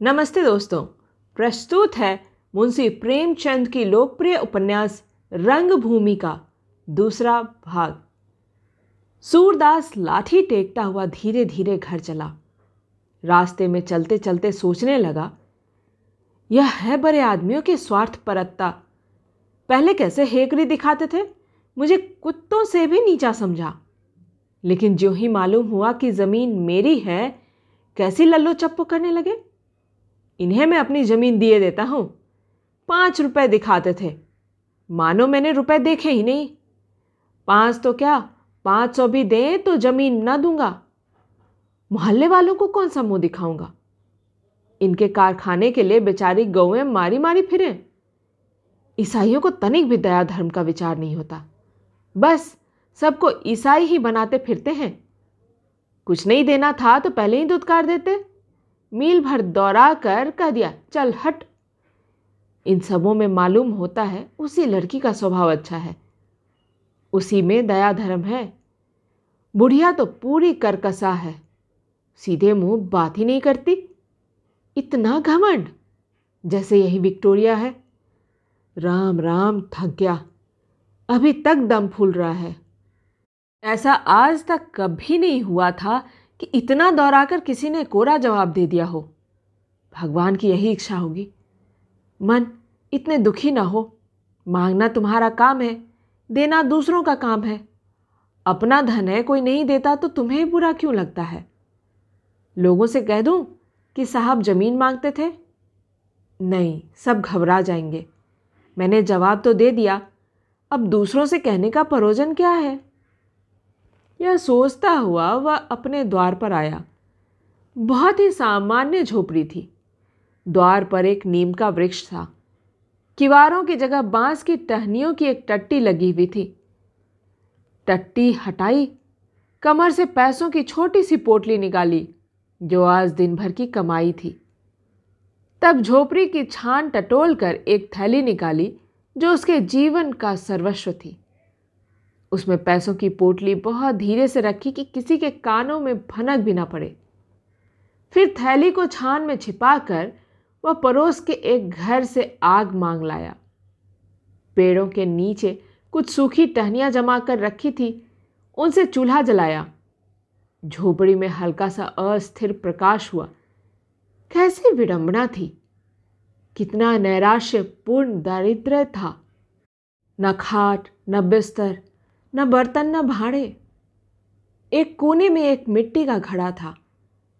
नमस्ते दोस्तों, प्रस्तुत है मुंशी प्रेमचंद की लोकप्रिय उपन्यास रंगभूमि का दूसरा भाग। सूरदास लाठी टेकता हुआ धीरे धीरे घर चला। रास्ते में चलते चलते सोचने लगा, यह है बड़े आदमियों की स्वार्थ परत्ता। पहले कैसे हेकरी दिखाते थे? मुझे कुत्तों से भी नीचा समझा। लेकिन जो ही मालूम हुआ कि ज़मीन मेरी है, कैसी लल्लो चप्पो करने लगे? इन्हें मैं अपनी ज़मीन दिए देता हूँ। पाँच रुपए दिखाते थे। मानो मैंने रुपए देखे ही नहीं। पाँच तो क्या? पाँच सौ भी दें तो ज़मीन ना दूँगा। मोहल्ले वालों को कौन सा मुँह दिखाऊँगा? इनके कारखाने के लिए बेचारी गौएँ मारी मारी फिरें। ईसाइयों को तनिक भी दया धर्म का विचार नहीं होता। बस सबको ईसाई ही बनाते फिरते हैं। कुछ नहीं देना था तो पहले ही दुदकार देते। मील भर दौड़ा कर कह दिया, चल, हट। इन सबों में मालूम होता है उसी लड़की का स्वभाव अच्छा है। उसी में दया धर्म है। बुढ़िया तो पूरी करकसा है। सीधे मुँह बात ही नहीं करती। इतना घमंड, जैसे यही विक्टोरिया है। राम राम, थक गया। अभी तक दम फूल रहा है। ऐसा आज तक कभी नहीं हुआ था कि इतना दौड़ाकर किसी ने कोरा जवाब दे दिया हो। भगवान की यही इच्छा होगी। मन, इतने दुखी ना हो। मांगना तुम्हारा काम है, देना दूसरों का काम है। अपना धन है, कोई नहीं देता तो तुम्हें बुरा क्यों लगता है? लोगों से कह दूँ कि साहब ज़मीन मांगते थे? नहीं, सब घबरा जाएँगे। मैंने जवाब तो दे दिया। अब दूसरों से कहने का परोजन क्या है? यह सोचता हुआ वह अपने द्वार पर आया। बहुत ही सामान्य झोपड़ी थी। द्वार पर एक नीम का वृक्ष था। किवारों की जगह बाँस की टहनियों की एक टट्टी लगी हुई थी। टट्टी हटाई, कमर से पैसों की छोटी सी पोटली निकाली, जो आज दिन भर की कमाई थी। तब झोपड़ी की छान टटोल कर एक थैली निकाली, जो उसके जीवन का सर्वस्व थी। उसमें पैसों की पोटली बहुत धीरे से रखी कि किसी के कानों में भनक भी ना पड़े। फिर थैली को छान में छिपाकर वह पड़ोस के एक घर से आग मांग लाया। पेड़ों के नीचे कुछ सूखी टहनियाँ जमा कर रखी थी, उनसे चूल्हा जलाया। झोपड़ी में हल्का सा अस्थिर प्रकाश हुआ। कैसी विडंबना थी। कितना नैराश्यपूर्ण दारिद्र्य था। न खाट, न बिस्तर न बर्तन न भाड़े। एक कोने में एक मिट्टी का घड़ा था,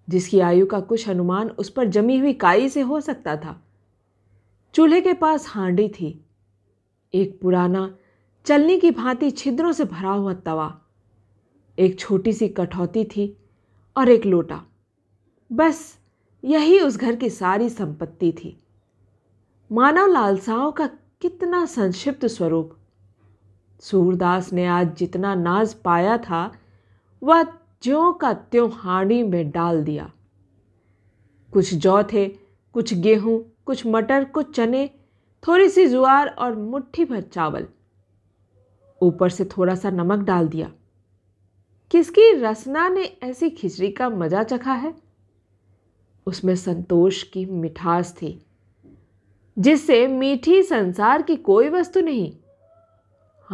जिसकी आयु का कुछ अनुमान उस पर जमी हुई काई से हो सकता था। चूल्हे के पास हांडी थी। एक पुराना, चलने की भांति छिद्रों से भरा हुआ तवा। एक छोटी सी कठौती थी और एक लोटा। बस, यही उस घर की सारी संपत्ति थी। मानव लालसाओं का कितना संक्षिप्त स्वरूप। सूरदास ने आज जितना नाज पाया था, वह ज्यों का त्यों हांडी में डाल दिया। कुछ जौ थे, कुछ गेहूँ, कुछ मटर, कुछ चने, थोड़ी सी जुआर और मुट्ठी भर चावल। ऊपर से थोड़ा सा नमक डाल दिया। किसकी रसना ने ऐसी खिचड़ी का मज़ा चखा है? उसमें संतोष की मिठास थी, जिससे मीठी संसार की कोई वस्तु नहीं।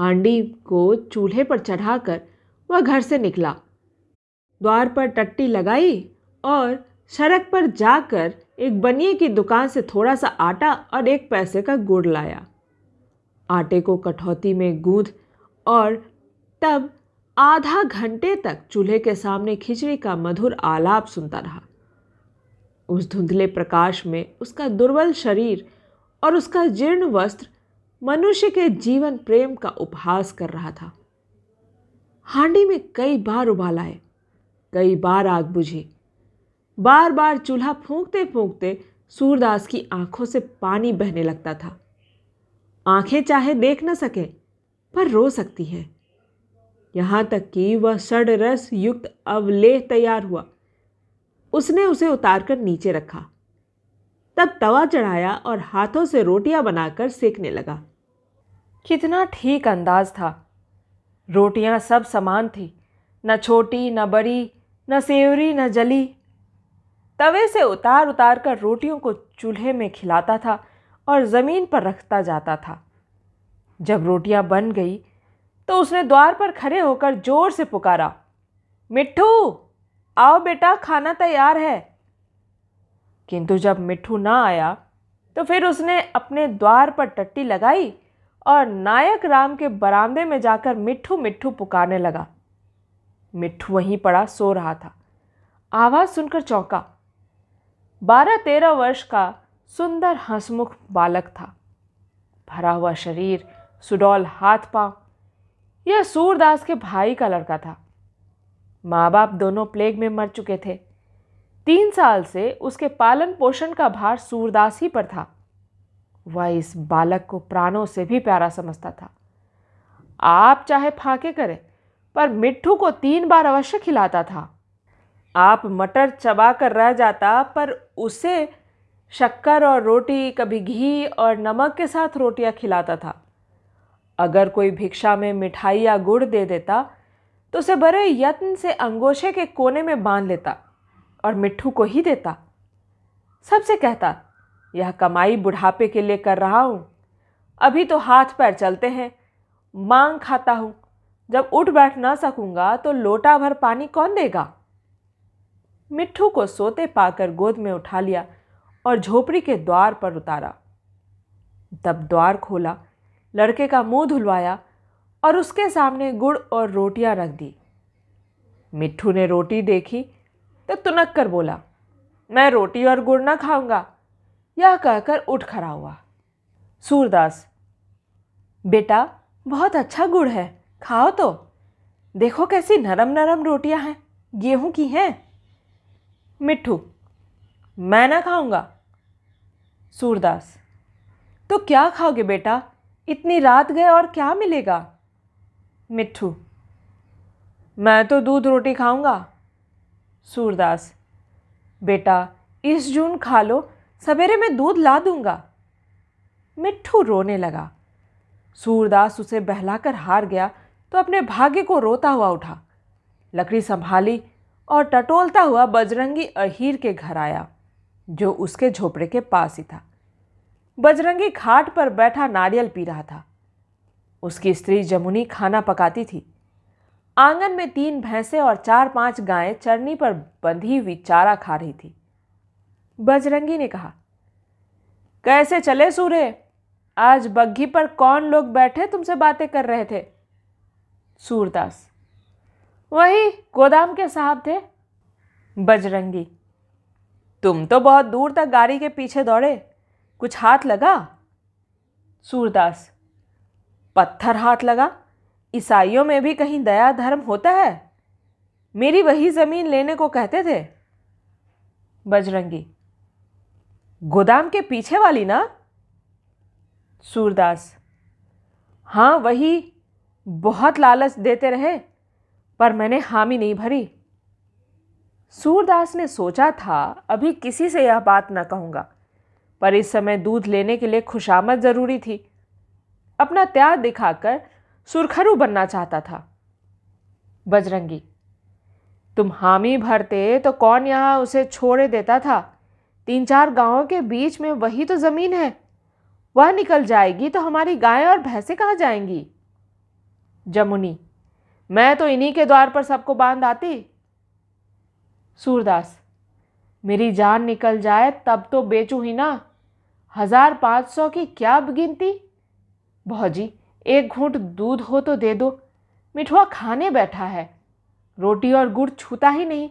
हांडी को चूल्हे पर चढ़ाकर वह घर से निकला। द्वार पर टट्टी लगाई और सड़क पर जाकर एक बनिए की दुकान से थोड़ा सा आटा और एक पैसे का गुड़ लाया। आटे को कठौती में गूंद और तब आधा घंटे तक चूल्हे के सामने खिचड़ी का मधुर आलाप सुनता रहा। उस धुंधले प्रकाश में उसका दुर्बल शरीर और उसका जीर्ण वस्त्र मनुष्य के जीवन प्रेम का उपहास कर रहा था। हांडी में कई बार उबाल आए, कई बार आग बुझी। बार बार चूल्हा फूंकते फूंकते सूरदास की आँखों से पानी बहने लगता था। आँखें चाहे देख न सके, पर रो सकती हैं। यहाँ तक कि वह सड़ रस युक्त अवलेह तैयार हुआ। उसने उसे उतारकर नीचे रखा। तब तवा चढ़ाया और हाथों से रोटियाँ बनाकर सेकने लगा। कितना ठीक अंदाज था। रोटियाँ सब समान थी, न छोटी, न बड़ी, न सेवरी, न जली। तवे से उतार उतार कर रोटियों को चूल्हे में खिलाता था और ज़मीन पर रखता जाता था। जब रोटियाँ बन गई तो उसने द्वार पर खड़े होकर ज़ोर से पुकारा, मिट्ठू, आओ बेटा, खाना तैयार है। किंतु जब मिट्ठू ना आया तो फिर उसने अपने द्वार पर टट्टी लगाई और नायक राम के बरामदे में जाकर मिट्ठू मिट्ठू पुकारने लगा। मिट्ठू वहीं पड़ा सो रहा था। आवाज़ सुनकर चौंका। बारह तेरह वर्ष का सुंदर हंसमुख बालक था। भरा हुआ शरीर, सुडौल हाथ पाँव यह सूरदास के भाई का लड़का था। माँ बाप दोनों प्लेग में मर चुके थे। तीन साल से उसके पालन पोषण का भार सूरदास ही पर था। वह इस बालक को प्राणों से भी प्यारा समझता था। आप चाहे फाके करें, पर मिट्ठू को तीन बार अवश्य खिलाता था। आप मटर चबा कर रह जाता, पर उसे शक्कर और रोटी, कभी घी और नमक के साथ रोटियाँ खिलाता था। अगर कोई भिक्षा में मिठाई या गुड़ दे देता तो उसे बड़े यत्न से अंगोछे के कोने में बाँध लेता और मिट्ठू को ही देता। सबसे कहता यह कमाई बुढ़ापे के लिए कर रहा हूँ। अभी तो हाथ पैर चलते हैं। मांग खाता हूँ। जब उठ बैठ ना सकूँगा तो लोटा भर पानी कौन देगा? मिट्ठू को सोते पाकर गोद में उठा लिया और झोपड़ी के द्वार पर उतारा। तब द्वार खोला। लड़के का मुँह धुलवाया और उसके सामने गुड़ और रोटियाँ रख दी। मिट्ठू ने रोटी देखी तो तुनक कर बोला, मैं रोटी और गुड़ ना खाऊँगा। यह कहकर उठ खड़ा हुआ। सूरदास, बेटा, बहुत अच्छा गुड़ है, खाओ तो। देखो कैसी नरम नरम रोटियाँ हैं, गेहूँ की हैं। मिट्ठू, मैं ना खाऊँगा। सूरदास तो क्या खाओगे बेटा? इतनी रात गए और क्या मिलेगा? मिट्ठू, मैं तो दूध रोटी खाऊँगा। सूरदास, बेटा, इस जून खा लो सवेरे में दूध ला दूँगा। मिट्ठू रोने लगा। सूरदास उसे बहलाकर हार गया तो अपने भाग्य को रोता हुआ उठा। लकड़ी संभाली और टटोलता हुआ बजरंगी अहीर के घर आया, जो उसके झोपड़े के पास ही था। बजरंगी घाट पर बैठा नारियल पी रहा था। उसकी स्त्री जमुनी खाना पकाती थी। आँगन में तीन भैंसे और चार पाँच गायें चरनी पर बंधी हुई चारा खा रही थी। बजरंगी ने कहा, कैसे चले सूर्य? आज बग्घी पर कौन लोग बैठे तुमसे बातें कर रहे थे? सूरदास, वही गोदाम के साहब थे। बजरंगी, तुम तो बहुत दूर तक गाड़ी के पीछे दौड़े, कुछ हाथ लगा? सूरदास, पत्थर हाथ लगा, ईसाइयों में भी कहीं दया धर्म होता है? मेरी वही ज़मीन लेने को कहते थे? बजरंगी गोदाम के पीछे वाली ना? सूरदास। हाँ वही बहुत लालच देते रहे, पर मैंने हामी नहीं भरी। सूरदास ने सोचा था, अभी किसी से यह बात न कहूँगा, पर इस समय दूध लेने के लिए खुशामद ज़रूरी थी। अपना त्याग दिखाकर सुरखरू बनना चाहता था। बजरंगी, तुम हामी भरते तो कौन यहाँ उसे छोड़े देता था? तीन चार गाँवों के बीच में वही तो ज़मीन है। वह निकल जाएगी तो हमारी गायें और भैंसें कहाँ जाएँगी? जमुनी, मैं तो इन्हीं के द्वार पर सबको बाँध आती। सूरदास, मेरी जान निकल जाए तब तो बेचू ही ना। हज़ार पाँच सौ की क्या गिनती? भौजी, एक घूंट दूध हो तो दे दो। मिठुआ खाने बैठा है। रोटी और गुड़ छूता ही नहीं।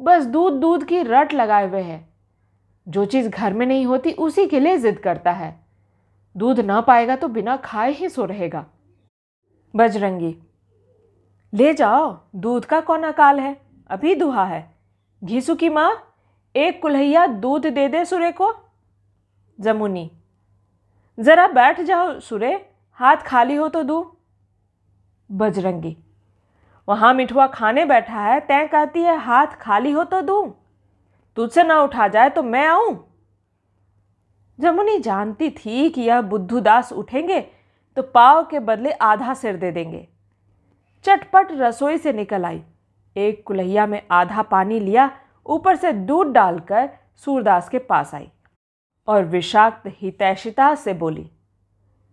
बस दूध दूध की रट लगाए हुए है। जो चीज़ घर में नहीं होती, उसी के लिए जिद करता है। दूध ना पाएगा तो बिना खाए ही सो रहेगा। बजरंगी, ले जाओ, दूध का कौन अकाल है? अभी दुहा है। घीसू की माँ, एक कुल्हैया दूध दे दे सुरे को। जमुनी, ज़रा बैठ जाओ सुरे, हाथ खाली हो तो दू। बजरंगी, वहाँ मिठुआ खाने बैठा है तय कहती है, हाथ खाली हो तो दूँ। तुझसे ना उठा जाए तो मैं आऊँ? जमुनी जानती थी कि यह बुद्धूदास उठेंगे तो पाव के बदले आधा सिर दे देंगे। चटपट रसोई से निकल आई। एक कुल्हिया में आधा पानी लिया, ऊपर से दूध डालकर सूरदास के पास आई और विषाक्त हितैषिता से बोली,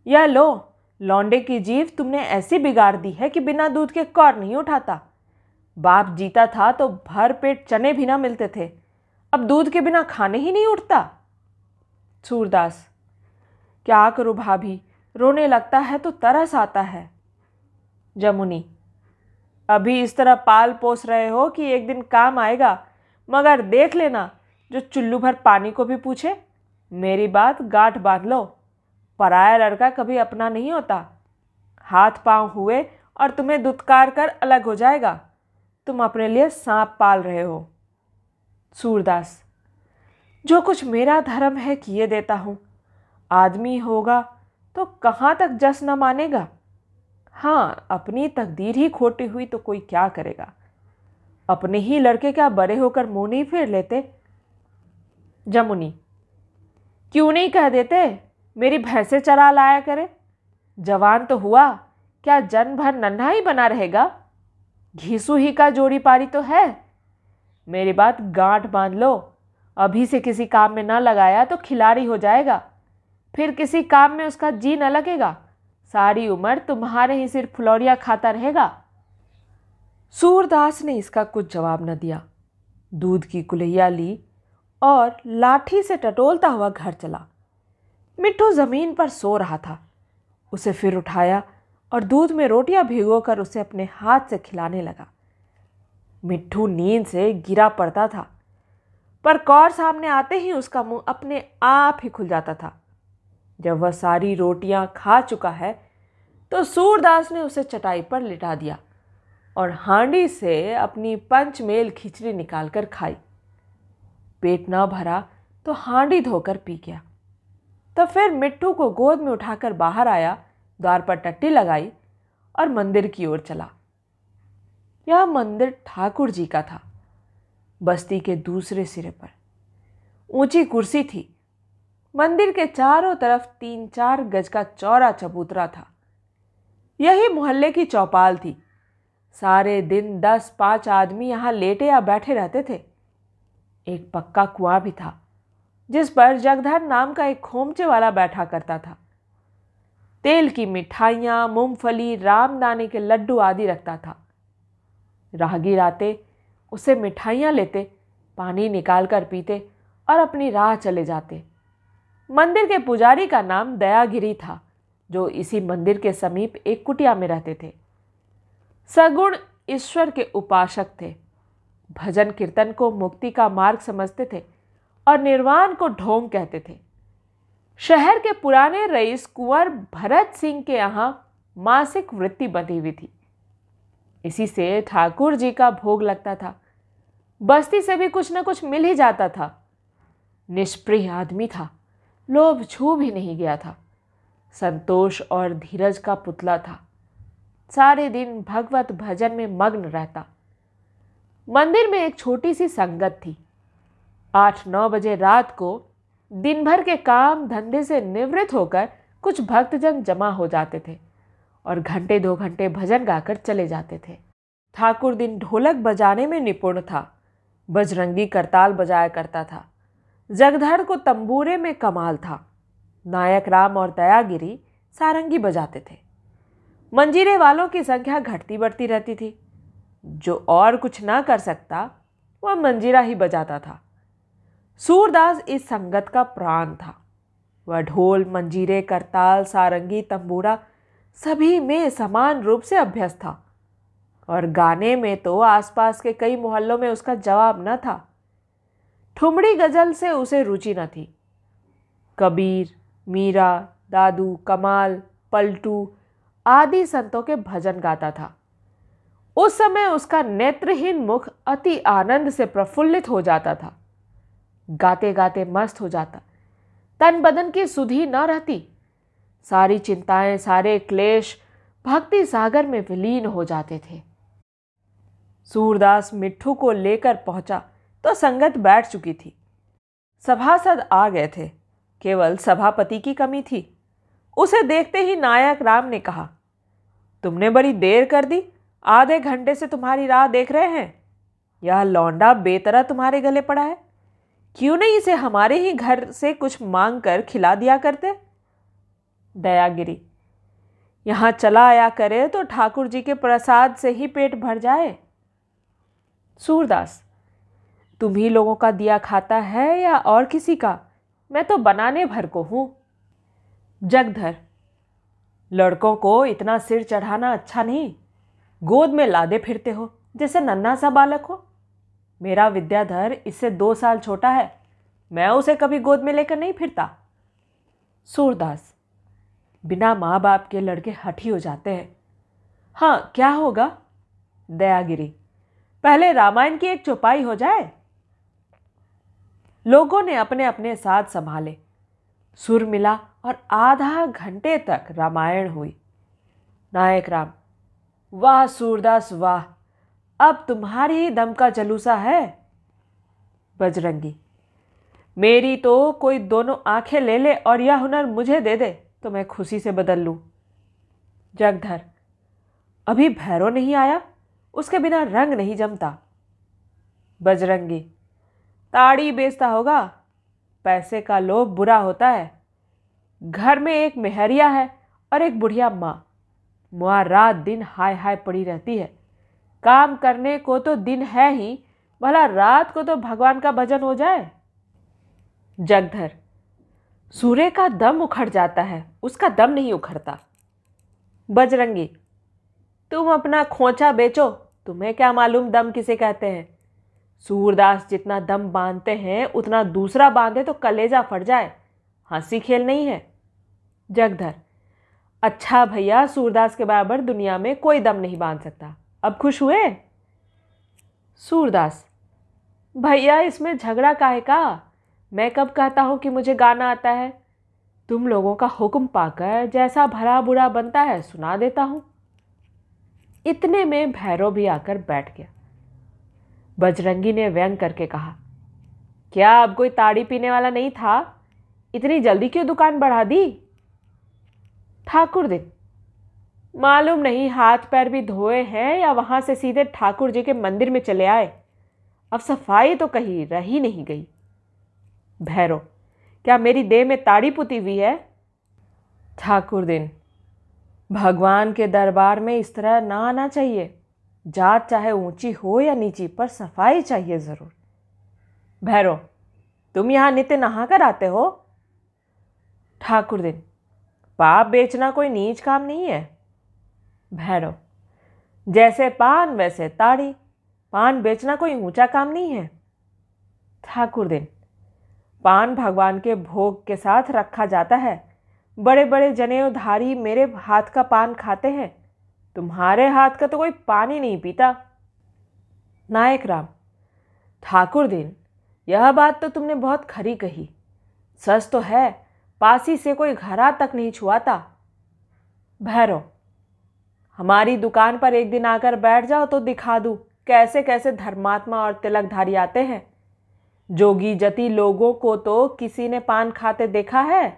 यह लो, लौंडे की जीव तुमने ऐसी बिगाड़ दी है कि बिना दूध के कौर नहीं उठाता। बाप जीता था तो भर पेट चने भी ना मिलते थे। अब दूध के बिना खाने ही नहीं उठता? सूरदास, क्या करूँ भाभी? रोने लगता है तो तरस आता है। जमुनी, अभी इस तरह पाल पोस रहे हो कि एक दिन काम आएगा, मगर देख लेना, जो चुल्लू भर पानी को भी पूछे, मेरी बात गांठ बाँध लो पराया लड़का कभी अपना नहीं होता। हाथ पाँव हुए और तुम्हें दुत्कार कर अलग हो जाएगा। तुम अपने लिए सांप पाल रहे हो। सूरदास, जो कुछ मेरा धर्म है किए देता हूँ। आदमी होगा तो कहाँ तक जस न मानेगा? हाँ अपनी तकदीर ही खोटी हुई तो कोई क्या करेगा? अपने ही लड़के क्या बड़े होकर मुँह नहीं फेर लेते? जमुनी, क्यों नहीं कह देते? मेरी भैंसे चरा लाया करे। जवान तो हुआ, क्या जन भर नन्हा ही बना रहेगा? घीसू ही का जोड़ी पारी तो है। मेरी बात गांठ बाँध लो। अभी से किसी काम में ना लगाया तो खिलाड़ी हो जाएगा। फिर किसी काम में उसका जी न लगेगा। सारी उम्र तुम्हारे ही सिर फुलौरिया खाता रहेगा। सूरदास ने इसका कुछ जवाब न दिया। दूध की कुलैया ली और लाठी से टटोलता हुआ घर चला। मिट्टू ज़मीन पर सो रहा था। उसे फिर उठाया और दूध में रोटियाँ भिगोकर उसे अपने हाथ से खिलाने लगा। मिट्टू नींद से गिरा पड़ता था। पर कौर सामने आते ही उसका मुँह अपने आप ही खुल जाता था। जब वह सारी रोटियाँ खा चुका है तो सूरदास ने उसे चटाई पर लिटा दिया और हांडी से अपनी पंचमेल खिचड़ी निकालकर खाई। पेट न भरा तो हांडी धोकर पी गया। तो फिर मिट्टू को गोद में उठाकर बाहर आया, द्वार पर टट्टी लगाई और मंदिर की ओर चला। यह मंदिर ठाकुर जी का था। बस्ती के दूसरे सिरे पर। ऊँची कुर्सी थी। मंदिर के चारों तरफ़ तीन चार गज का चौड़ा चबूतरा था। यही मोहल्ले की चौपाल थी। सारे दिन दस पाँच आदमी यहाँ लेटे या बैठे रहते थे। एक पक्का कुआँ भी था, जिस पर जगधर नाम का एक खोमचे वाला बैठा करता था। तेल की मिठाइयाँ, मूंगफली, रामदाने के लड्डू आदि रखता था। राहगीर आते उसे मिठाइयाँ लेते, पानी निकाल कर पीते और अपनी राह चले जाते। मंदिर के पुजारी का नाम दयागिरी था, जो इसी मंदिर के समीप एक कुटिया में रहते थे। सगुण ईश्वर के उपासक थे। भजन कीर्तन को मुक्ति का मार्ग समझते थे और निर्वाण को ढोंग कहते थे। शहर के पुराने रईस कुंवर भरत सिंह के यहाँ मासिक वृत्ति बंधी हुई थी। इसी से ठाकुर जी का भोग लगता था। बस्ती से भी कुछ न कुछ मिल ही जाता था। निष्प्रिय आदमी था, लोभ छू भी नहीं गया था। संतोष और धीरज का पुतला था। सारे दिन भगवत भजन में मग्न रहता। मंदिर में एक छोटी सी संगत थी। आठ नौ बजे रात को दिन भर के काम धंधे से निवृत्त होकर कुछ भक्तजन जमा हो जाते थे। और घंटे दो घंटे भजन गाकर चले जाते थे। ठाकुर दिन ढोलक बजाने में निपुण था, बजरंगी करताल बजाया करता था। जगधर को तंबूरे में कमाल था। नायक राम और दयागिरी सारंगी बजाते थे। मंजीरे वालों की संख्या घटती बढ़ती रहती थी। जो और कुछ ना कर सकता, वह मंजीरा ही बजाता था। सूरदास इस संगत का प्राण था। वह ढोल, मंजीरे, करताल, सारंगी, तंबूरा सभी में समान रूप से अभ्यस्त था। और गाने में तो आसपास के कई मोहल्लों में उसका जवाब न था। ठुमड़ी गज़ल से उसे रुचि न थी। कबीर, मीरा, दादू, कमाल, पलटू आदि संतों के भजन गाता था। उस समय उसका नेत्रहीन मुख अति आनंद से प्रफुल्लित हो जाता था। गाते गाते मस्त हो जाता। तन बदन की सुधी न रहती। सारी चिंताएँ, सारे क्लेश भक्ति सागर में विलीन हो जाते थे। सूरदास मिट्ठू को लेकर पहुँचा तो संगत बैठ चुकी थी। सभासद आ गए थे। केवल सभापति की कमी थी। उसे देखते ही नायक राम ने कहा, तुमने बड़ी देर कर दी। आधे घंटे से तुम्हारी राह देख रहे हैं। यह लौंडा बेतरा तुम्हारे गले पड़ा है। क्यों नहीं इसे हमारे ही घर से कुछ मांग कर खिला दिया करते? दयागिरी। यहाँ चला आया करे तो ठाकुर जी के प्रसाद से ही पेट भर जाए। सूरदास, तुम ही लोगों का दिया खाता है या और किसी का? मैं तो बनाने भर को हूँ। जगधर, लड़कों को इतना सिर चढ़ाना अच्छा नहीं। गोद में लादे फिरते हो, जैसे नन्ना सा बालक हो। मेरा विद्याधर इससे दो साल छोटा है, मैं उसे कभी गोद में लेकर नहीं फिरता। सूरदास बिना माँ बाप के लड़के हठी हो जाते हैं। हाँ क्या होगा? दयागिरी। पहले रामायण की एक चौपाई हो जाए? लोगों ने अपने अपने साथ संभाले। सुर मिला और आधा घंटे तक रामायण हुई। नायक राम, वाह सूरदास, वाह! अब तुम्हारे ही दम का जलूसा है। बजरंगी, मेरी तो कोई दोनों आँखें ले ले और यह हुनर मुझे दे दे। तो मैं खुशी से बदल लूँ। जगधर, अभी भैरव नहीं आया, उसके बिना रंग नहीं जमता। बजरंगी, ताड़ी बेचता होगा, पैसे का लोभ बुरा होता है। घर में एक मेहरिया है और एक बुढ़िया माँ। मुआ रात दिन हाय हाय पड़ी रहती है। काम करने को तो दिन है ही, भला रात को तो भगवान का भजन हो जाए। जगधर सूर्य का दम उखड़ जाता है। उसका दम नहीं उखड़ता। बजरंगी, तुम अपना खोचा बेचो। तुम्हें क्या मालूम दम किसे कहते हैं? सूरदास जितना दम बांधते हैं, उतना दूसरा बांधे तो कलेजा फट जाए। हँसी खेल नहीं है। जगधर अच्छा भैया, सूरदास के बराबर दुनिया में कोई दम नहीं बाँध सकता। अब खुश हुए? सूरदास, भैया, इसमें झगड़ा काहे का? मैं कब कहता हूँ कि मुझे गाना आता है? तुम लोगों का हुक्म पाकर जैसा भला बुरा बनता है, सुना देता हूँ। इतने में भैरव भी आकर बैठ गया। बजरंगी ने व्यंग करके कहा, क्या अब कोई ताड़ी पीने वाला नहीं था? इतनी जल्दी क्यों दुकान बढ़ा दी? ठाकुर दिन मालूम नहीं हाथ पैर भी धोए हैं या वहाँ से सीधे ठाकुर जी के मंदिर में चले आए। अब सफ़ाई तो कहीं रही नहीं गई। भैरव, क्या मेरी देह में ताड़ी पुती हुई है? ठाकुर दिन, भगवान के दरबार में इस तरह ना आना चाहिए। जात चाहे ऊँची हो या नीची, पर सफ़ाई चाहिए ज़रूर। भैरव, तुम यहाँ नित्य नहा कर आते हो? ठाकुर दिन, पाप बेचना कोई नीच काम नहीं है? भैरव, जैसे पान वैसे ताड़ी, पान बेचना कोई ऊँचा काम नहीं है? ठाकुर दिन पान भगवान के भोग के साथ रखा जाता है। बड़े बड़े जनेऊधारी मेरे हाथ का पान खाते हैं। तुम्हारे हाथ का तो कोई पानी नहीं पीता। नायक राम, ठाकुर दिन, यह बात तो तुमने बहुत खरी कही। सच तो है, पासी से कोई घरा तक नहीं छुआता। भैरव, हमारी दुकान पर एक दिन आकर बैठ जाओ तो दिखा दूँ कैसे कैसे धर्मात्मा और तिलकधारी आते हैं। जोगी जति लोगों को तो किसी ने पान खाते देखा है?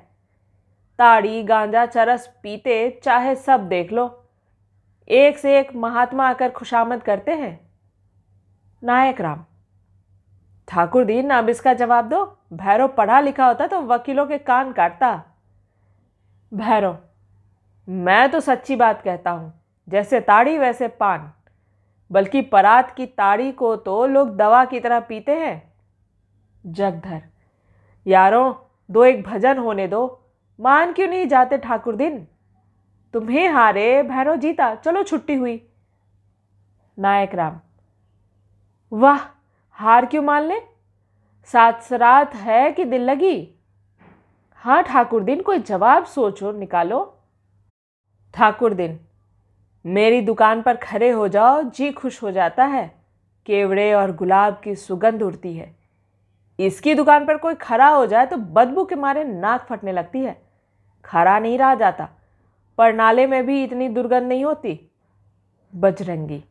ताड़ी, गांजा, चरस पीते चाहे सब देख लो। एक से एक महात्मा आकर खुशामद करते हैं। नायक राम। ठाकुर दीन अब इसका जवाब दो। भैरव पढ़ा लिखा होता तो वकीलों के कान काटता। भैरव, मैं तो सच्ची बात कहता हूँ, जैसे ताड़ी वैसे पान। बल्कि परात की ताड़ी को तो लोग दवा की तरह पीते हैं। जगधर। यारों, दो एक भजन होने दो। मान क्यों नहीं जाते ठाकुर दिन? तुम्हें हारे भैरव जीता। चलो छुट्टी हुई। नायक राम, वाह, हार क्यों मान ले? सात सरात है कि दिल लगी? हाँ ठाकुर दिन, कोई जवाब सोचो, निकालो। ठाकुर दिन, मेरी दुकान पर खड़े हो जाओ, जी खुश हो जाता है। केवड़े और गुलाब की सुगंध उड़ती है। इसकी दुकान पर कोई खड़ा हो जाए तो बदबू के मारे नाक फटने लगती है। खड़ा नहीं रहा जाता। पर नाले में भी इतनी दुर्गंध नहीं होती। बजरंगी,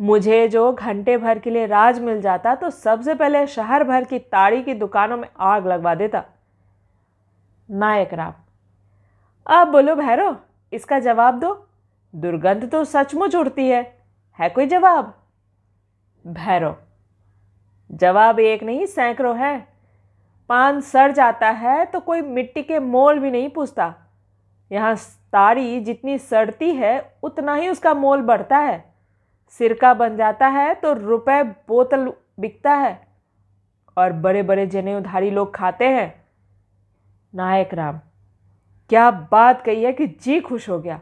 मुझे जो घंटे भर के लिए राज मिल जाता तो सबसे पहले शहर भर की ताड़ी की दुकानों में आग लगवा देता। नायक राम, अब बोलो भैरव इसका जवाब दो। दुर्गंध तो सचमुच उड़ती है। है कोई जवाब? भैरव जवाब एक नहीं, सैकड़ों है। पान सड़ जाता है तो कोई मिट्टी के मोल भी नहीं पूछता। यहाँ तारी जितनी सड़ती है, उतना ही उसका मोल बढ़ता है। सिरका बन जाता है तो रुपए बोतल बिकता है। और बड़े बड़े जने उधारी लोग खाते हैं। नायक राम, क्या बात कही है कि जी खुश हो गया।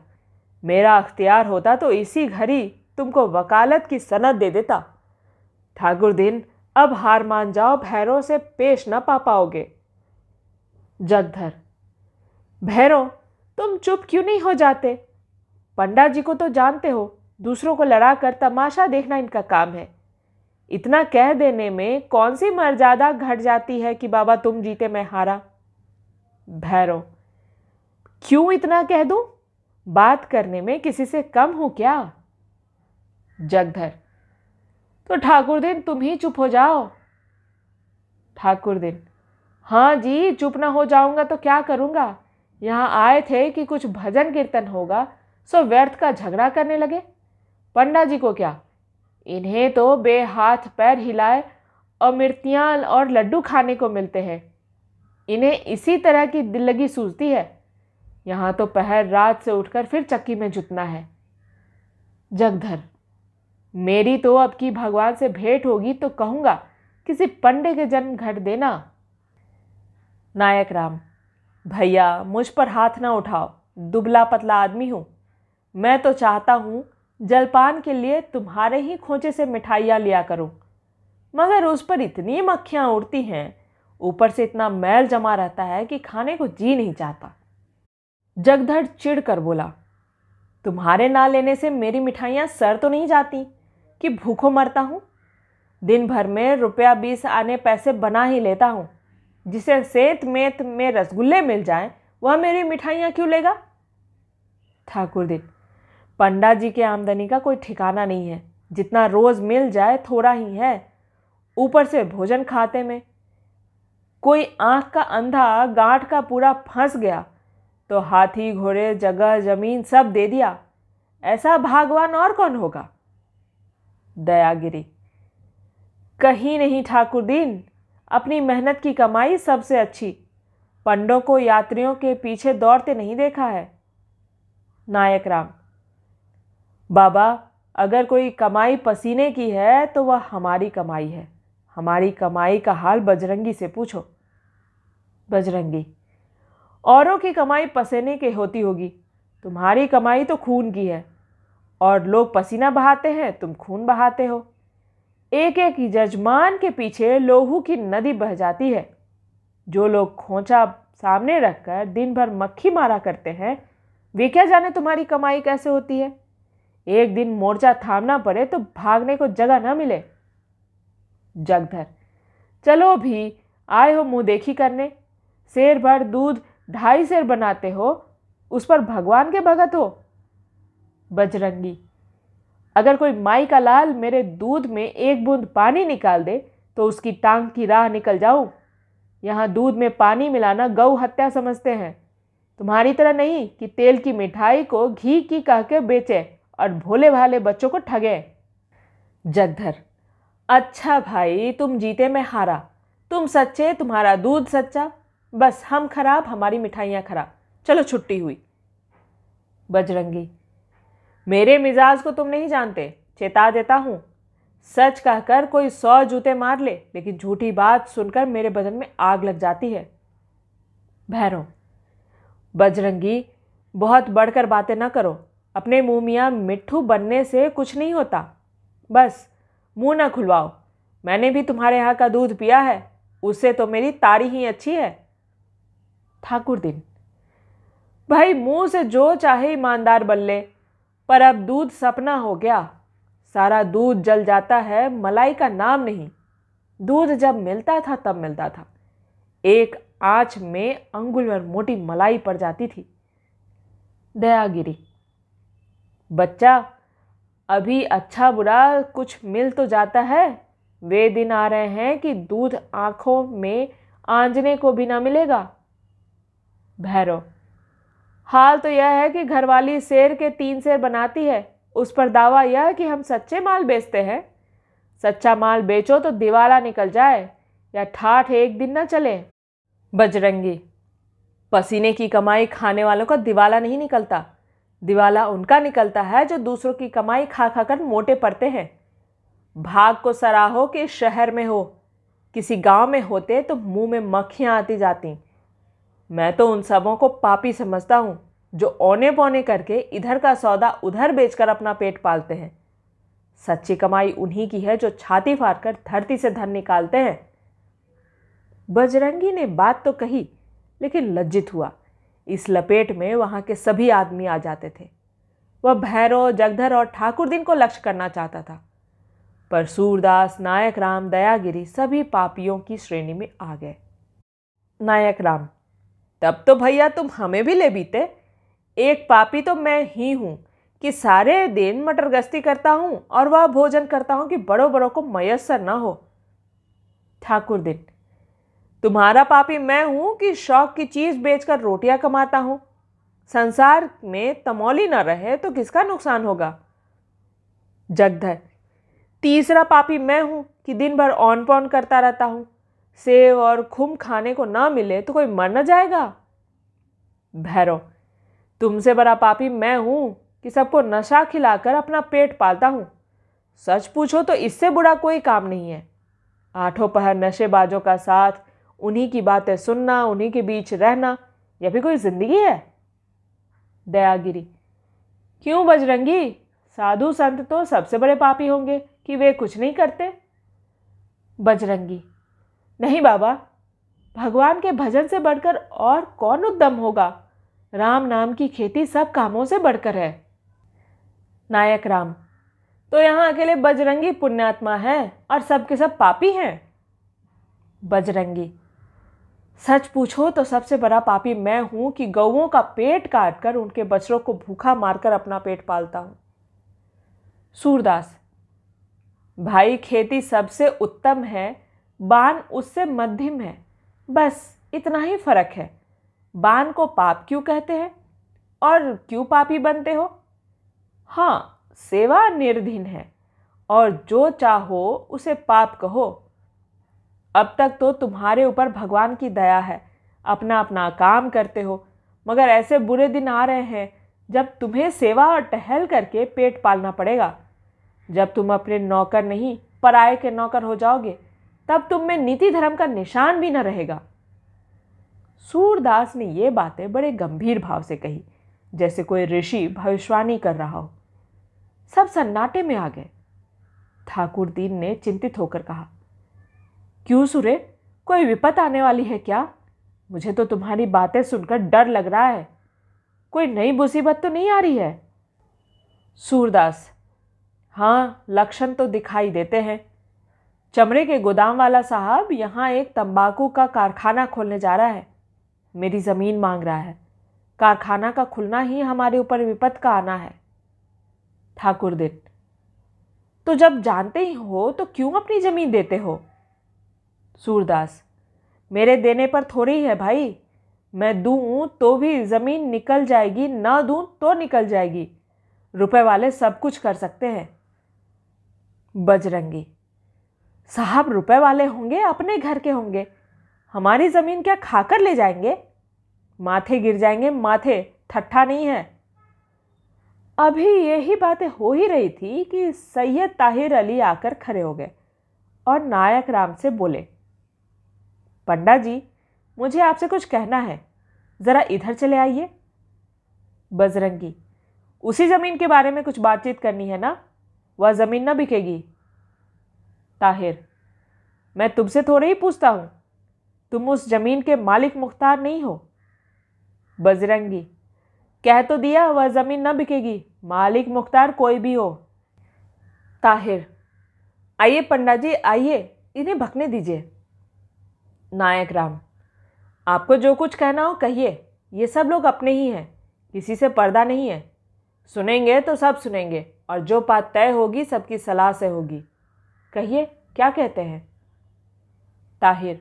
मेरा अख्तियार होता तो इसी घड़ी तुमको वकालत की सनद दे देता। ठाकुर दिन अब हार मान जाओ, भैरों से पेश न पा पाओगे। जगधर भैरव तुम चुप क्यों नहीं हो जाते? पंडा जी को तो जानते हो, दूसरों को लड़ा कर तमाशा देखना इनका काम है। इतना कह देने में कौन सी मर्यादा घट जाती है कि बाबा तुम जीते, मैं हारा? भैरव क्यों इतना कह दूँ? बात करने में किसी से कम हूँ क्या? जगधर तो ठाकुर दिन तुम ही चुप हो जाओ। ठाकुर दिन हाँ जी, चुप ना हो जाऊँगा तो क्या करूँगा? यहाँ आए थे कि कुछ भजन कीर्तन होगा, सो व्यर्थ का झगड़ा करने लगे। पंडा जी को क्या? इन्हें तो बे हाथ पैर हिलाए और अमृतियाँ और लड्डू खाने को मिलते हैं। इन्हें इसी तरह की दिल लगी सूझती है। यहाँ तो पहर रात से उठकर फिर चक्की में जुटना है। जगधर मेरी तो अब की भगवान से भेंट होगी तो कहूँगा, किसी पंडे के जन्म घट देना। नायक राम, भैया, मुझ पर हाथ ना उठाओ, दुबला पतला आदमी हूँ। मैं तो चाहता हूँ, जलपान के लिए तुम्हारे ही खोचे से मिठाइयाँ लिया करूँ। मगर उस पर इतनी मक्खियाँ उड़ती हैं, ऊपर से इतना मैल जमा रहता है कि खाने को जी नहीं चाहता। जगधर चिढ़ कर बोला, तुम्हारे ना लेने से मेरी मिठाइयाँ सर तो नहीं जाती। कि भूखों मरता हूँ? दिन भर में रुपया बीस आने पैसे बना ही लेता हूँ। जिसे सेत मेत में रसगुल्ले मिल जाएँ, वह मेरी मिठाइयाँ क्यों लेगा? ठाकुर दिन पंडा जी के आमदनी का कोई ठिकाना नहीं है। जितना रोज़ मिल जाए, थोड़ा ही है। ऊपर से भोजन खाते में कोई आँख का अंधा, गांठ का पूरा फंस गया तो हाथी, घोड़े, जगह, ज़मीन सब दे दिया। ऐसा भागवान और कौन होगा? दयागिरी। कहीं नहीं ठाकुर दीन, अपनी मेहनत की कमाई सबसे अच्छी। पंडों को यात्रियों के पीछे दौड़ते नहीं देखा है। नायक राम, बाबा, अगर कोई कमाई पसीने की है तो वह हमारी कमाई है। हमारी कमाई का हाल बजरंगी से पूछो। बजरंगी, औरों की कमाई पसीने के होती होगी। तुम्हारी कमाई तो खून की है। और लोग पसीना बहाते हैं, तुम खून बहाते हो। एक एक जजमान के पीछे लोहू की नदी बह जाती है। जो लोग खोचा सामने रखकर दिन भर मक्खी मारा करते हैं, वे क्या जाने तुम्हारी कमाई कैसे होती है? एक दिन मोर्चा थामना पड़े तो भागने को जगह ना मिले। जगधर, चलो भी, आए हो मुँह देखी करने। शेर भर दूध ढाई शेर बनाते हो, उस पर भगवान के भगत हो। बजरंगी। अगर कोई माई का लाल मेरे दूध में एक बूंद पानी निकाल दे तो उसकी टांग की राह निकल जाऊँ। यहाँ दूध में पानी मिलाना गौ हत्या समझते हैं। तुम्हारी तरह नहीं कि तेल की मिठाई को घी की कह के बेचे और भोले भाले बच्चों को ठगे। जगधर अच्छा भाई, तुम जीते मैं हारा। तुम सच्चे, तुम्हारा दूध सच्चा। बस हम खराब, हमारी मिठाइयाँ खराब। चलो छुट्टी हुई। बजरंगी मेरे मिजाज को तुम नहीं जानते, चेता देता हूँ। सच कहकर कोई सौ जूते मार ले, लेकिन झूठी बात सुनकर मेरे बदन में आग लग जाती है। भैरव, बजरंगी, बहुत बढ़कर बातें ना करो। अपने मुँह मियाँ मिट्ठू बनने से कुछ नहीं होता। बस, मुँह ना खुलवाओ। मैंने भी तुम्हारे यहाँ का दूध पिया है। उससे तो मेरी तारी ही अच्छी है। ठाकुर दिन, भाई मुँह से जो चाहे ईमानदार बन ले। पर अब दूध सपना हो गया। सारा दूध जल जाता है, मलाई का नाम नहीं। दूध जब मिलता था, तब मिलता था। एक आँच में अंगुल और मोटी मलाई पड़ जाती थी। दयागिरी, बच्चा, अभी अच्छा बुरा कुछ मिल तो जाता है। वे दिन आ रहे हैं कि दूध आँखों में आंजने को भी ना मिलेगा। भैरव हाल तो यह है कि घरवाली शेर के तीन शेर बनाती है। उस पर दावा यह है कि हम सच्चे माल बेचते हैं। सच्चा माल बेचो तो दिवाला निकल जाए या ठाठ एक दिन ना चले। बजरंगी, पसीने की कमाई खाने वालों का दिवाला नहीं निकलता। दिवाला उनका निकलता है जो दूसरों की कमाई खा खा कर मोटे पड़ते हैं। भाग को सराहो कि शहर में हो। किसी गाँव में होते तो मुँह में मक्खियाँ आती जाती। मैं तो उन सबों को पापी समझता हूँ, जो औने पौने करके इधर का सौदा उधर बेचकर अपना पेट पालते हैं। सच्ची कमाई उन्हीं की है जो छाती फाड़ कर धरती से धन निकालते हैं। बजरंगी ने बात तो कही, लेकिन लज्जित हुआ। इस लपेट में वहाँ के सभी आदमी आ जाते थे। वह भैरव, जगधर और ठाकुर दिन को लक्ष्य करना चाहता था। पर सूरदास नायक राम, दयागिरी सभी पापियों की श्रेणी में आ गए। नायक राम तब तो भैया तुम हमें भी ले बीते। एक पापी तो मैं ही हूँ कि सारे दिन मटर गश्ती करता हूँ और वह भोजन करता हूँ कि बड़ों बड़ों को मयसर ना हो। ठाकुर दिन, तुम्हारा पापी मैं हूँ कि शौक की चीज़ बेचकर रोटियाँ कमाता हूँ। संसार में तमौली न रहे तो किसका नुकसान होगा? जगधर, तीसरा पापी मैं हूँ कि दिन भर ऑन पॉन करता रहता हूँ। सेव और खुम खाने को ना मिले तो कोई मर न जाएगा। भैरव, तुमसे बड़ा पापी मैं हूँ कि सबको नशा खिलाकर अपना पेट पालता हूँ। सच पूछो तो इससे बुरा कोई काम नहीं है। आठों पहर नशेबाजों का साथ, उन्हीं की बातें सुनना, उन्हीं के बीच रहना, यह भी कोई ज़िंदगी है? दयागिरी, क्यों बजरंगी? साधु संत तो सबसे बड़े पापी होंगे कि वे कुछ नहीं करते। बजरंगी नहीं बाबा, भगवान के भजन से बढ़कर और कौन उद्दम होगा? राम नाम की खेती सब कामों से बढ़कर है। नायक राम तो यहाँ अकेले बजरंगी पुण्यात्मा है और सबके सब पापी हैं? बजरंगी, सच पूछो तो सबसे बड़ा पापी मैं हूँ कि गौओं का पेट काट कर उनके बछड़ों को भूखा मारकर अपना पेट पालता हूँ। सूरदास, भाई खेती सबसे उत्तम है बान उससे मध्यम है। बस, इतना ही फ़र्क है। बान को पाप क्यों कहते हैं? और क्यों पापी बनते हो? हाँ सेवा निर्धीन है, और जो चाहो उसे पाप कहो। अब तक तो तुम्हारे ऊपर भगवान की दया है अपना अपना काम करते हो। मगर ऐसे बुरे दिन आ रहे हैं, जब तुम्हें सेवा और टहल करके पेट पालना पड़ेगा। जब तुम अपने नौकर नहीं, पराये के नौकर हो जाओगे तब तुम में नीति धर्म का निशान भी न रहेगा। सूरदास ने ये बातें बड़े गंभीर भाव से कही, जैसे कोई ऋषि भविष्यवाणी कर रहा हो। सब सन्नाटे में आ गए। ठाकुर दीन ने चिंतित होकर कहा, क्यों सुरे? कोई विपत आने वाली है क्या? मुझे तो तुम्हारी बातें सुनकर डर लग रहा है। कोई नई मुसीबत तो नहीं आ रही है? सूरदास हाँ लक्षण तो दिखाई देते हैं। चमड़े के गोदाम वाला साहब यहाँ एक तंबाकू का कारखाना खोलने जा रहा है। मेरी ज़मीन मांग रहा है। कारखाना का खुलना ही हमारे ऊपर विपत का आना है। ठाकुर दिन। तो जब जानते ही हो तो क्यों अपनी ज़मीन देते हो? सूरदास। मेरे देने पर थोड़ी है भाई। मैं दूँ तो भी ज़मीन निकल जाएगी, ना दूँ तो निकल जाएगी। रुपए वाले सब कुछ कर सकते हैं। बजरंगी। साहब रुपए वाले होंगे, अपने घर के होंगे। हमारी ज़मीन क्या खाकर ले जाएँगे? माथे गिर जाएँगे, माथे ठट्ठा नहीं है। अभी यही बातें हो ही रही थी कि सैयद ताहिर अली आकर खड़े हो गए और नायक राम से बोले पंडा जी मुझे आपसे कुछ कहना है, ज़रा इधर चले आइए। बजरंगी, उसी ज़मीन के बारे में कुछ बातचीत करनी है ना? वह ज़मीन न बिकेगी। ताहिर, मैं तुमसे थोड़े ही पूछता हूँ, तुम उस ज़मीन के मालिक मुख्तार नहीं हो? बजरंगी, कह तो दिया वह ज़मीन न बिकेगी, मालिक मुख्तार कोई भी हो। ताहिर, आइए पंडा जी आइए, इन्हें भकने दीजिए। नायक राम, आपको जो कुछ कहना हो कहिए, ये सब लोग अपने ही हैं, किसी से पर्दा नहीं है। सुनेंगे तो सब सुनेंगे, और जो बात तय होगी, सबकी सलाह से होगी। कहिए, क्या कहते हैं? ताहिर,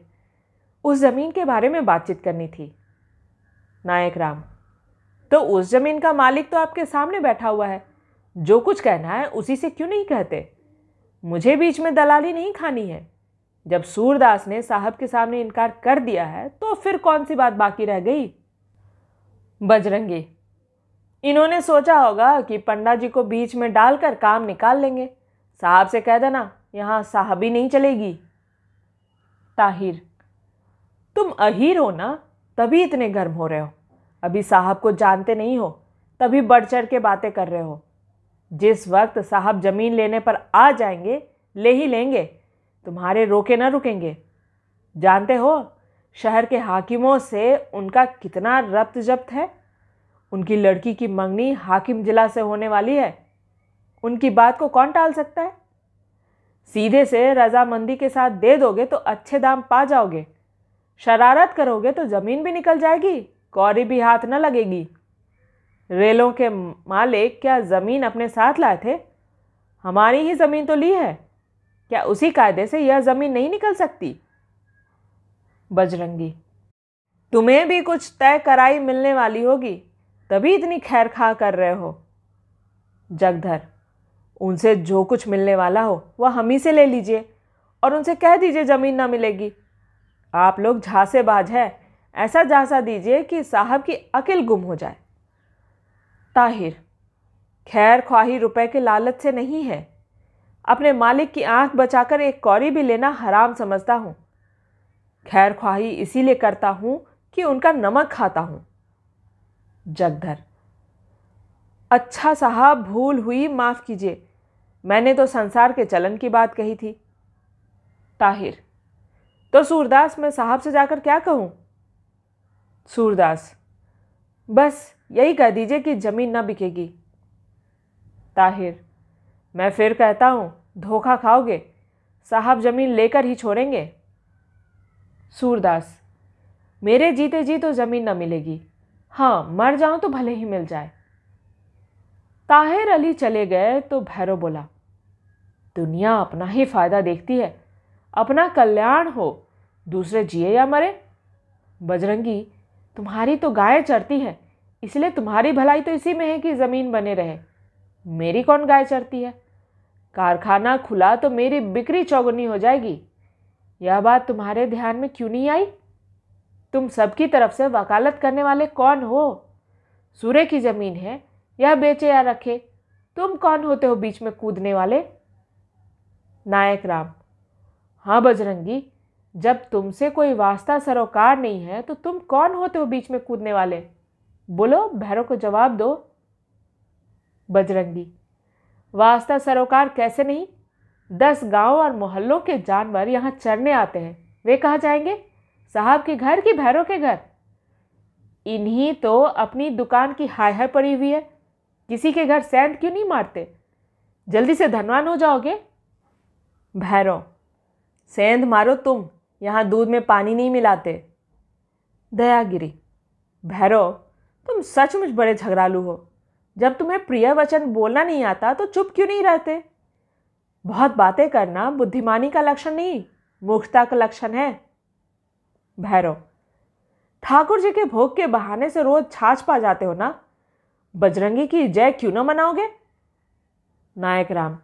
उस ज़मीन के बारे में बातचीत करनी थी। नायक राम तो उस ज़मीन का मालिक तो आपके सामने बैठा हुआ है। जो कुछ कहना है, उसी से क्यों नहीं कहते? मुझे बीच में दलाली नहीं खानी है। जब सूरदास ने साहब के सामने इनकार कर दिया है तो फिर कौन सी बात बाकी रह गई? बजरंगी, इन्होंने सोचा होगा कि पंडा जी को बीच में डालकर काम निकाल लेंगे। साहब से कह देना यहाँ साहबी नहीं चलेगी। ताहिर, तुम अहीर हो ना, तभी इतने गर्म हो रहे हो। अभी साहब को जानते नहीं हो, तभी बढ़ चढ़ के बातें कर रहे हो। जिस वक्त साहब ज़मीन लेने पर आ जाएँगे, ले ही लेंगे। तुम्हारे रोके ना रुकेंगे। जानते हो, शहर के हाकिमों से उनका कितना रब्त जब्त है? उनकी लड़की की मंगनी हाकिम जिला से होने वाली है। उनकी बात को कौन टाल सकता है? सीधे से रजामंदी के साथ दे दोगे तो अच्छे दाम पा जाओगे। शरारत करोगे तो ज़मीन भी निकल जाएगी कौरी भी हाथ न लगेगी। रेलों के मालिक क्या ज़मीन अपने साथ लाए थे? हमारी ही ज़मीन तो ली है। क्या उसी कायदे से यह ज़मीन नहीं निकल सकती? बजरंगी, तुम्हें भी कुछ तय कराई मिलने वाली होगी, तभी इतनी खैर खा कर रहे हो। जगधर उनसे जो कुछ मिलने वाला हो, वह हम ही से ले लीजिए और उनसे कह दीजिए ज़मीन ना मिलेगी। आप लोग झांसेबाज है, ऐसा झांसा दीजिए कि साहब की अकिल गुम हो जाए। ताहिर, खैर ख्वाही रुपए के लालच से नहीं है। अपने मालिक की आँख बचाकर एक कौरी भी लेना हराम समझता हूँ। खैर ख्वाही इसीलिए करता हूँ कि उनका नमक खाता हूँ। जगधर अच्छा साहब, भूल हुई, माफ़ कीजिए। मैंने तो संसार के चलन की बात कही थी। ताहिर तो सूरदास, मैं साहब से जाकर क्या कहूँ? सूरदास, बस यही कह दीजिए कि ज़मीन ना बिकेगी। ताहिर, मैं फिर कहता हूँ, धोखा खाओगे? साहब ज़मीन लेकर ही छोड़ेंगे? सूरदास, मेरे जीते जी तो ज़मीन ना मिलेगी। हाँ मर जाऊँ तो भले ही मिल जाए। ताहिर अली चले गए तो भैरव बोला, दुनिया अपना ही फ़ायदा देखती है। अपना कल्याण हो, दूसरे जिए या मरे। बजरंगी, तुम्हारी तो गाय चरती है, इसलिए तुम्हारी भलाई तो इसी में है कि ज़मीन बने रहे। मेरी कौन गाय चरती है? कारखाना खुला तो मेरी बिक्री चौगुनी हो जाएगी। यह बात तुम्हारे ध्यान में क्यों नहीं आई? तुम सबकी तरफ़ से वकालत करने वाले कौन हो? सूर्य की ज़मीन है यह बेचे या रखे, तुम कौन होते हो बीच में कूदने वाले? नायक राम। हाँ बजरंगी, जब तुमसे कोई वास्ता सरोकार नहीं है तो तुम कौन होते हो बीच में कूदने वाले? बोलो, भैरव को जवाब दो। बजरंगी, वास्ता सरोकार कैसे नहीं? दस गाँव और मोहल्लों के जानवर यहाँ चरने आते हैं। वे कहाँ जाएँगे? साहब के घर की भैरव के घर? इन्हीं तो अपनी दुकान की हाय हाय पड़ी हुई है। किसी के घर सैंड क्यों नहीं मारते? जल्दी से धनवान हो जाओगे। भैरव, सेंध मारो तुम, यहाँ दूध में पानी नहीं मिलाते। दयागिरी, भैरव, तुम सचमुच बड़े झगड़ालू हो। जब तुम्हें प्रिय वचन बोलना नहीं आता तो चुप क्यों नहीं रहते? बहुत बातें करना बुद्धिमानी का लक्षण नहीं, मूर्खता का लक्षण है। भैरव, ठाकुर जी के भोग के बहाने से रोज छाछ पा जाते हो ना? बजरंगी की जय क्यों ना मनाओगे? नायक राम,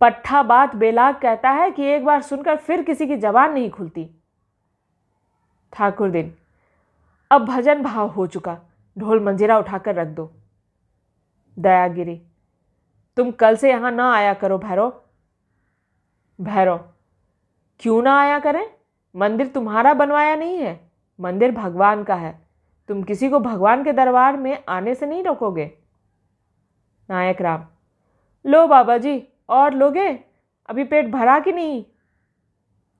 पट्ठा बात बेलाग कहता है कि एक बार सुनकर फिर किसी की जबान नहीं खुलती। ठाकुर दिन, अब भजन भाव हो चुका, ढोल मंजीरा उठाकर रख दो। दयागिरी, तुम कल से यहाँ ना आया करो भैरव। भैरव, क्यों ना आया करें? मंदिर तुम्हारा बनवाया नहीं है, मंदिर भगवान का है। तुम किसी को भगवान के दरबार में आने से नहीं रोकोगे? नायक राम, लो बाबा जी और लोगे? अभी पेट भरा कि नहीं?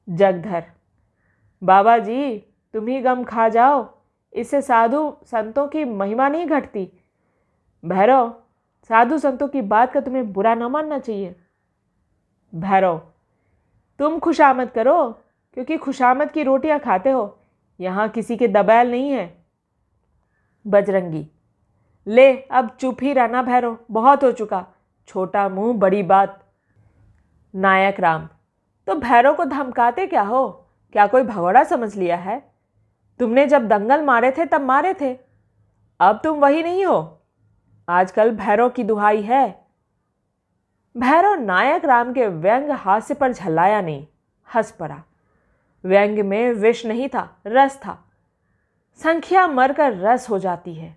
जगधर बाबा जी तुम ही गम खा जाओ। इससे साधु संतों की महिमा नहीं घटती। भैरव, साधु संतों की बात का तुम्हें बुरा ना मानना चाहिए। भैरव, तुम खुशामद करो, क्योंकि खुशामद की रोटियाँ खाते हो। यहाँ किसी के दबैल नहीं है। बजरंगी। ले, अब चुप ही रहना भैरव बहुत हो चुका। छोटा मुँह, बड़ी बात। नायक राम तो भैरव को धमकाते क्या हो? क्या कोई भगोड़ा समझ लिया है? तुमने जब दंगल मारे थे, तब मारे थे। अब तुम वही नहीं हो। आजकल भैरव की दुहाई है। भैरव नायक राम के व्यंग हास्य पर झल्लाया नहीं, हंस पड़ा। व्यंग में विष नहीं था, रस था। संख्या मरकर रस हो जाती है।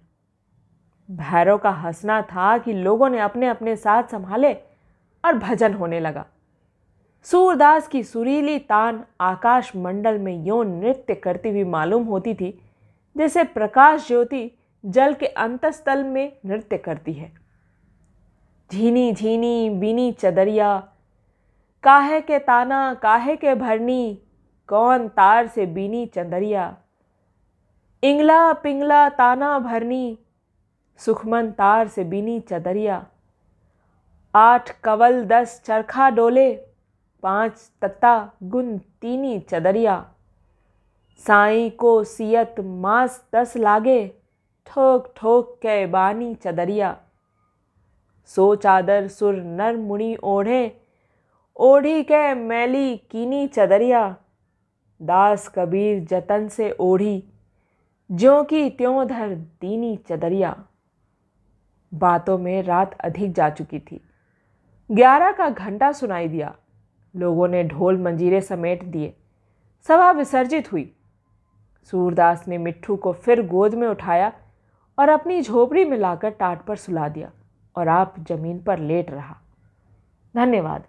भैरव का हंसना था कि लोगों ने अपने अपने साथ संभाले और भजन होने लगा। सूरदास की सुरीली तान आकाश मंडल में यो नृत्य करती हुई मालूम होती थी, जैसे प्रकाश ज्योति जल के अंतस्थल में नृत्य करती है। झीनी झीनी बीनी चदरिया, काहे के ताना, काहे के भरनी, कौन तार से बीनी चंदरिया? इंगला पिंगला ताना भरनी, सुखमन तार से बीनी चदरिया। आठ कवल दस चरखा डोले, पाँच तत्ता गुन तीनी चदरिया। साई को सियत मास दस लागे, ठोक ठोक के बानी चदरिया। सो चादर सुर नर मुनि ओढ़े, ओढ़ी के मैली कीनी चदरिया। दास कबीर जतन से ओढ़ी ज्यों की त्यों धर दीनी चदरिया। बातों में रात अधिक जा चुकी थी। ग्यारह का घंटा सुनाई दिया। लोगों ने ढोल मंजीरे समेट दिए। सभा विसर्जित हुई। सूरदास ने मिट्ठू को फिर गोद में उठाया और अपनी झोपड़ी में लाकर टाट पर सुला दिया और आप ज़मीन पर लेट रहा। धन्यवाद।